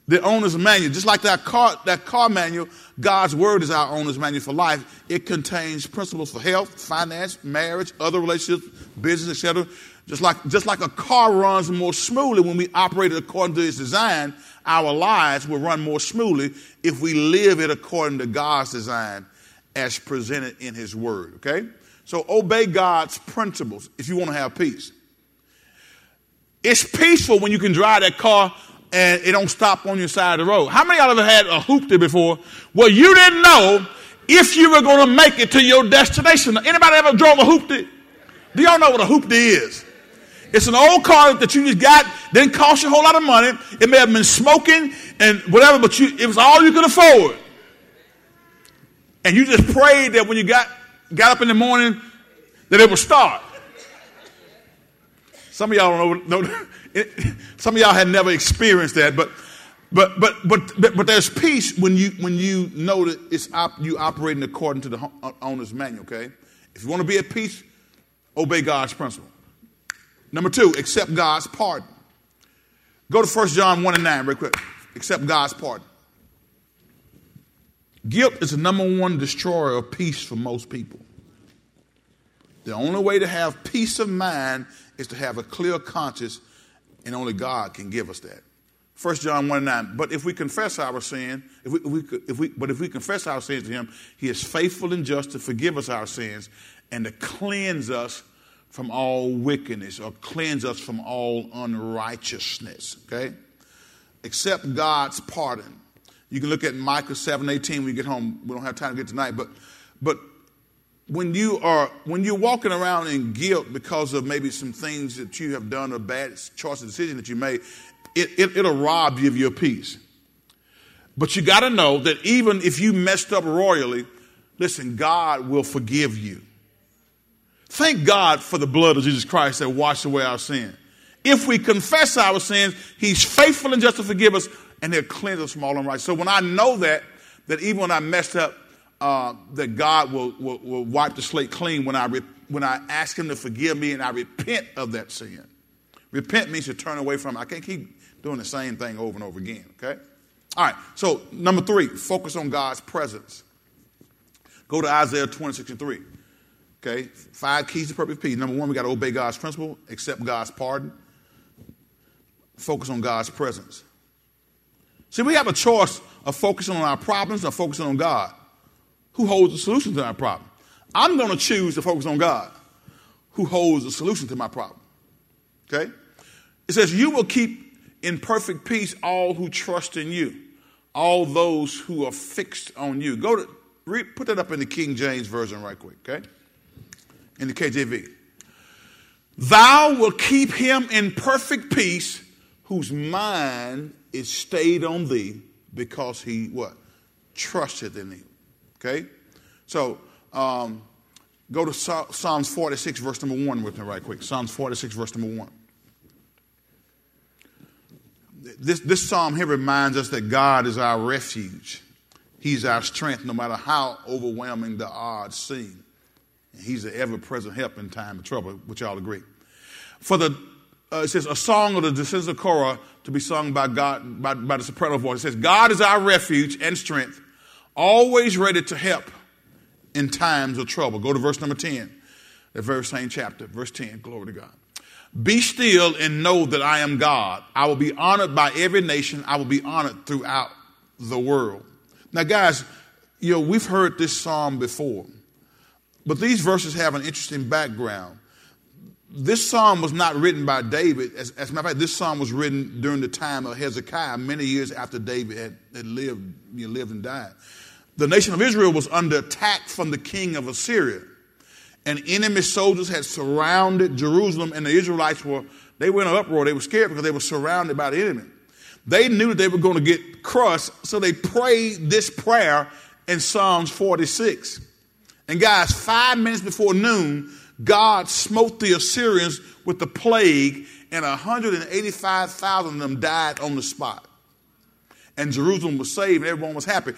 The owner's manual, just like that car, that car manual, God's word is our owner's manual for life. It contains principles for health, finance, marriage, other relationships, business, etc. Just like, just like a car runs more smoothly when we operate it according to its design, our lives will run more smoothly if we live it according to God's design as presented in His Word. Okay? So obey God's principles if you want to have peace. It's peaceful when you can drive that car and it don't stop on your side of the road. How many of y'all ever had a hoopty before? Well, you didn't know if you were going to make it to your destination. Anybody ever drove a hoopty? Do y'all know what a hoopty is? It's an old car that you just got, didn't cost you a whole lot of money. It may have been smoking and whatever, but you, it was all you could afford. And you just prayed that when you got, got up in the morning that it would start. Some of y'all don't know, know some of y'all had never experienced that, but but but but but, but there's peace when you when you know that it's op, you operating according to the uh, owner's manual. Okay, if you want to be at peace, obey God's principle. Number two, accept God's pardon. Go to 1 John 1 and 9 real quick. Accept God's pardon. Guilt is the number one destroyer of peace for most people. The only way to have peace of mind is to have a clear conscience, and only God can give us that. 1 John 1 9. But if we confess our sin, if we, if we, if we, but if we confess our sins to him, he is faithful and just to forgive us our sins and to cleanse us from all wickedness or cleanse us from all unrighteousness. Okay? Accept God's pardon. You can look at Micah 7 18 when you get home. We don't have time to get tonight, but but when you are when you're walking around in guilt because of maybe some things that you have done or bad choice or decision that you made, it, it, it'll rob you of your peace. But you got to know that even if you messed up royally, listen, God will forgive you. Thank God for the blood of Jesus Christ that washed away our sin. If we confess our sins, He's faithful and just to forgive us, and He'll cleanse us from all unrighteousness. So when I know that, that even when I messed up, uh, that God will, will, will, wipe the slate clean when I, re- when I ask Him to forgive me and I repent of that sin. Repent means to turn away from it. I can't keep doing the same thing over and over again, okay? All right, so number three, focus on God's presence. Go to Isaiah 26 and 3. Okay, five keys to perfect peace. Number one, we got to obey God's principle, accept God's pardon, focus on God's presence. See, we have a choice of focusing on our problems or focusing on God. Who holds the solution to our problem? I'm going to choose to focus on God, who holds the solution to my problem. Okay? It says, You will keep in perfect peace all who trust in you, all those who are fixed on you. Go to put that up in the King James version right quick, okay? In the KJV. Thou will keep him in perfect peace whose mind is stayed on thee because he what? Trusted in thee. Okay? So um, go to Psalms 46, verse number 1 with me right quick. Psalms 46, verse number 1 this, this psalm here reminds us that God is our refuge. He's our strength no matter how overwhelming the odds seem. He's an ever present help in time of trouble, which y'all agree. For the, uh, it says, a song of the descendants of Korah to be sung by God, by, by the soprano voice. It says, God is our refuge and strength, always ready to help in times of trouble. Go to verse number 10, the very same chapter, verse 10. Glory to God. Be still and know that I am God. I will be honored by every nation. I will be honored throughout the world. Now, guys, you know, we've heard this psalm before, but these verses have an interesting background. This psalm was not written by David. As, as a matter of fact, this psalm was written during the time of Hezekiah, many years after David had, had lived, you know, lived and died. The nation of Israel was under attack from the king of Assyria and enemy soldiers had surrounded Jerusalem, and the Israelites were, they were in an uproar. They were scared because they were surrounded by the enemy. They knew that they were going to get crushed, so they prayed this prayer in Psalms 46. And guys, five minutes before noon, God smote the Assyrians with the plague, and 185,000 of them died on the spot. And Jerusalem was saved, and everyone was happy.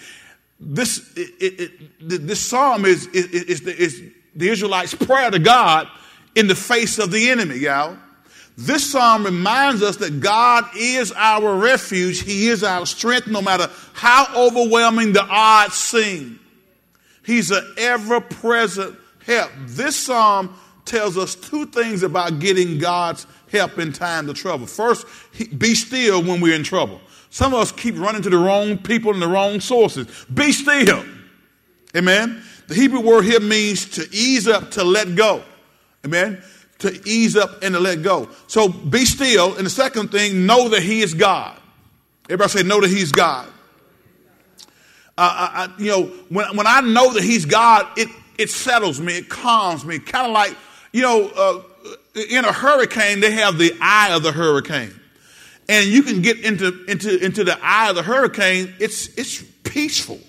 This, it, it, it, this psalm is, is, is, is the Israelites' prayer to God in the face of the enemy, y'all. This psalm reminds us that God is our refuge. He is our strength no matter how overwhelming the odds seem. He's an ever present help. This psalm tells us two things about getting God's help in time of trouble. First, be still when we're in trouble. Some of us keep running to the wrong people and the wrong sources. Be still. Amen. The Hebrew word here means to ease up, to let go. Amen. To ease up and to let go. So be still. And the second thing, know that He is God. Everybody say, know that He's God. Uh, I, you know, when, when I know that He's God, it, it settles me, it calms me. Kind of like, you know, uh, in a hurricane, they have the eye of the hurricane. And you can get into, into, into the eye of the hurricane, it's, it's peaceful.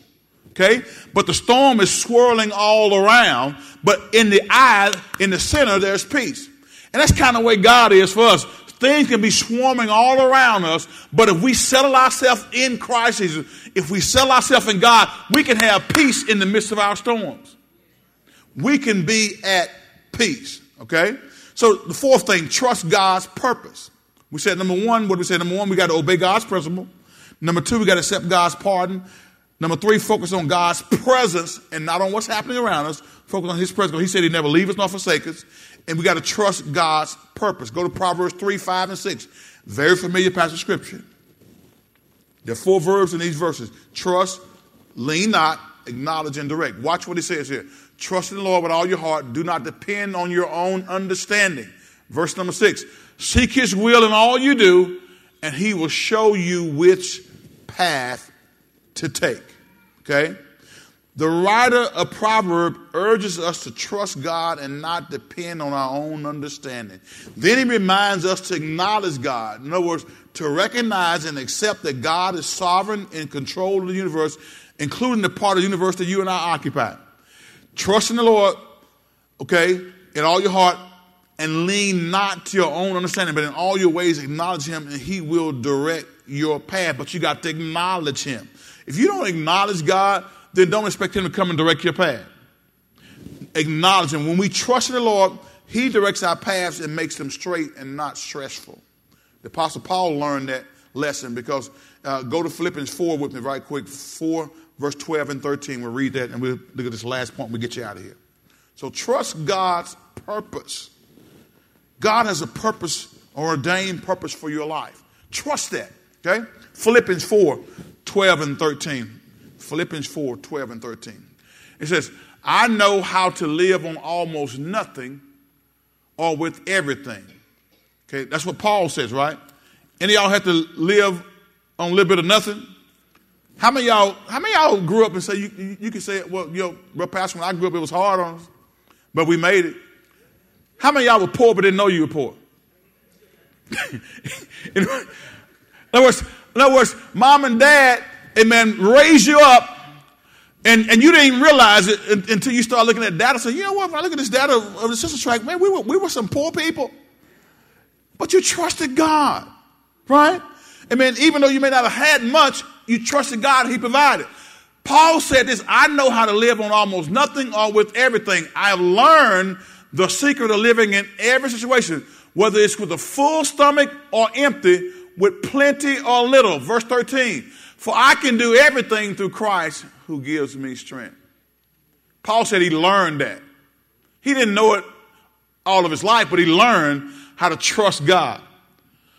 Okay? But the storm is swirling all around, but in the eye, in the center, there's peace. And that's kind of the way God is for us. Things can be swarming all around us, but if we settle ourselves in Christ if we settle ourselves in God, we can have peace in the midst of our storms. We can be at peace. Okay? So the fourth thing, trust God's purpose. We said number one, what we say? Number one, we got to obey God's principle. Number two, we got to accept God's pardon. Number three, focus on God's presence and not on what's happening around us. Focus on His presence. He said He'd never leave us nor forsake us. And we got to trust God's purpose. Go to Proverbs 3, 5, and 6. Very familiar passage of scripture. There are four verbs in these verses trust, lean not, acknowledge, and direct. Watch what he says here. Trust in the Lord with all your heart. Do not depend on your own understanding. Verse number six Seek his will in all you do, and he will show you which path to take. Okay? The writer of Proverb urges us to trust God and not depend on our own understanding. Then he reminds us to acknowledge God. In other words, to recognize and accept that God is sovereign and control of the universe, including the part of the universe that you and I occupy. Trust in the Lord, okay, in all your heart, and lean not to your own understanding, but in all your ways acknowledge Him, and He will direct your path. But you got to acknowledge Him. If you don't acknowledge God, then don't expect Him to come and direct your path. Acknowledge Him. When we trust in the Lord, He directs our paths and makes them straight and not stressful. The Apostle Paul learned that lesson because uh, go to Philippians 4 with me right quick. 4, verse 12 and 13. We'll read that and we'll look at this last point. We'll get you out of here. So trust God's purpose. God has a purpose or ordained purpose for your life. Trust that. Okay? Philippians 4, 12 and 13. Philippians 4, 12 and 13. It says, I know how to live on almost nothing or with everything. Okay, that's what Paul says, right? Any y'all have to live on a little bit of nothing? How many y'all, how many y'all grew up and say, you, you, you can say, well, yo, bro, Pastor, when I grew up, it was hard on us, but we made it. How many y'all were poor but didn't know you were poor? in, other words, in other words, mom and dad, amen, raised you up and, and you didn't even realize it until you start looking at data. Say, you know what? If I look at this data of the sister track, man, we were, we were some poor people. But you trusted God, right? I mean, even though you may not have had much, you trusted God, He provided. Paul said this I know how to live on almost nothing or with everything. I have learned the secret of living in every situation, whether it's with a full stomach or empty, with plenty or little. Verse 13 For I can do everything through Christ who gives me strength. Paul said he learned that. He didn't know it all of his life, but he learned how to trust God.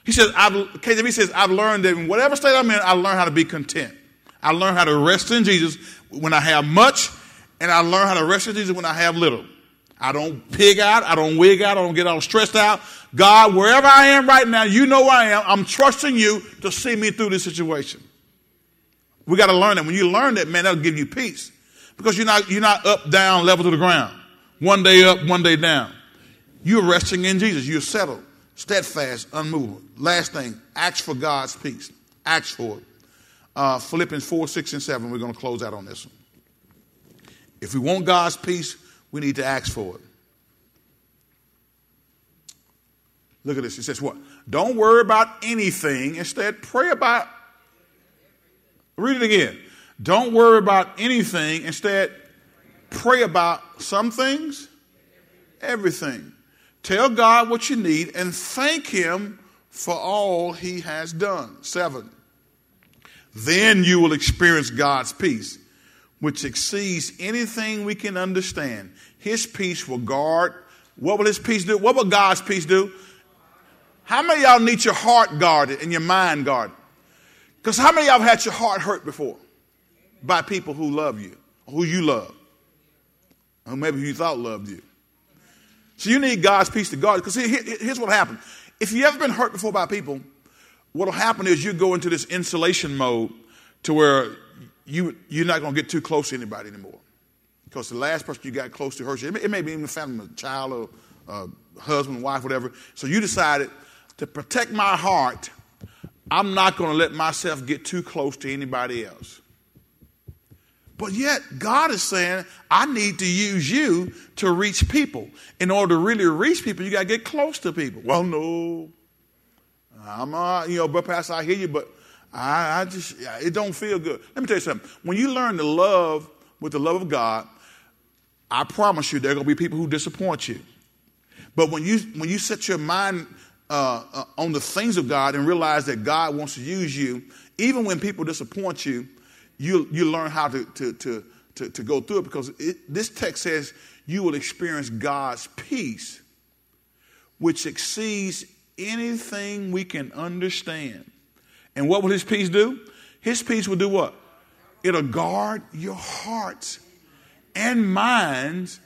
He says, I've, KJV says, I've learned that in whatever state I'm in, I learned how to be content. I learned how to rest in Jesus when I have much, and I learn how to rest in Jesus when I have little. I don't pig out. I don't wig out. I don't get all stressed out. God, wherever I am right now, you know where I am. I'm trusting you to see me through this situation. We got to learn that. When you learn that, man, that'll give you peace. Because you're not, you're not up, down, level to the ground. One day up, one day down. You're resting in Jesus. You're settled, steadfast, unmovable. Last thing, ask for God's peace. Ask for it. Uh, Philippians 4, 6, and 7. We're going to close out on this one. If we want God's peace, we need to ask for it. Look at this. It says what? Don't worry about anything. Instead, pray about. Read it again. Don't worry about anything. Instead, pray about some things, everything. Tell God what you need and thank Him for all He has done. Seven. Then you will experience God's peace, which exceeds anything we can understand. His peace will guard. What will His peace do? What will God's peace do? How many y'all need your heart guarded and your mind guarded? Because how many y'all have had your heart hurt before by people who love you, who you love, or maybe who you thought loved you? So you need God's peace to guard. Because here's what happened. If you've ever been hurt before by people, what will happen is you go into this insulation mode to where you, you're not going to get too close to anybody anymore. Because the last person you got close to hurt you. It may, it may be even a family, a child or a husband, wife, whatever. So you decided to protect my heart, I'm not going to let myself get too close to anybody else. But yet, God is saying, I need to use you to reach people. In order to really reach people, you got to get close to people. Well, no. I'm, uh, you know, but Pastor, I hear you, but I, I just, it don't feel good. Let me tell you something. When you learn to love with the love of God, I promise you there are going to be people who disappoint you. But when you when you set your mind uh, uh, on the things of God and realize that God wants to use you, even when people disappoint you, you you learn how to to to to, to go through it because it, this text says you will experience God's peace, which exceeds anything we can understand. And what will His peace do? His peace will do what? It'll guard your hearts and minds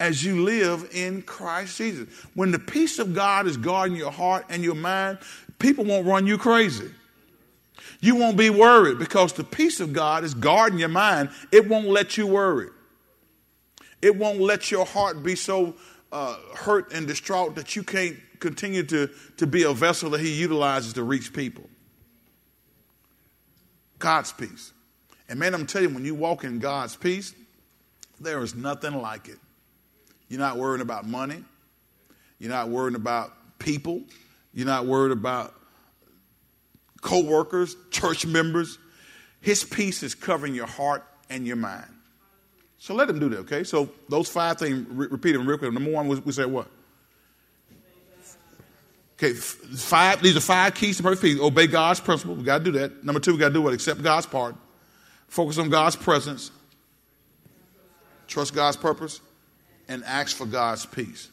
as you live in Christ Jesus. When the peace of God is guarding your heart and your mind, people won't run you crazy. You won't be worried because the peace of God is guarding your mind. It won't let you worry. It won't let your heart be so uh, hurt and distraught that you can't continue to, to be a vessel that He utilizes to reach people. God's peace. And man, I'm telling you, when you walk in God's peace, there is nothing like it. You're not worrying about money. You're not worrying about people. You're not worried about co-workers, church members. His peace is covering your heart and your mind. So let him do that, okay? So those five things, re- repeat them real quick. Number one, we, we said what? Okay, five. These are five keys to perfect peace. Obey God's principle. We got to do that. Number two, we got to do what? Accept God's part. Focus on God's presence. Trust God's purpose and ask for God's peace.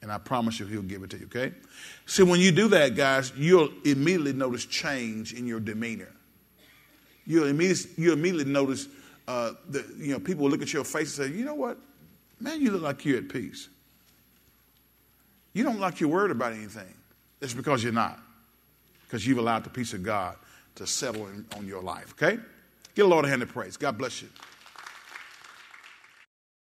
And I promise you, He'll give it to you, okay? See, when you do that, guys, you'll immediately notice change in your demeanor. You'll immediately, you'll immediately notice uh, that, you know, people will look at your face and say, you know what? Man, you look like you're at peace. You don't look like you're worried about anything. It's because you're not. Because you've allowed the peace of God to settle in, on your life, okay? Get a Lord a hand of praise. God bless you.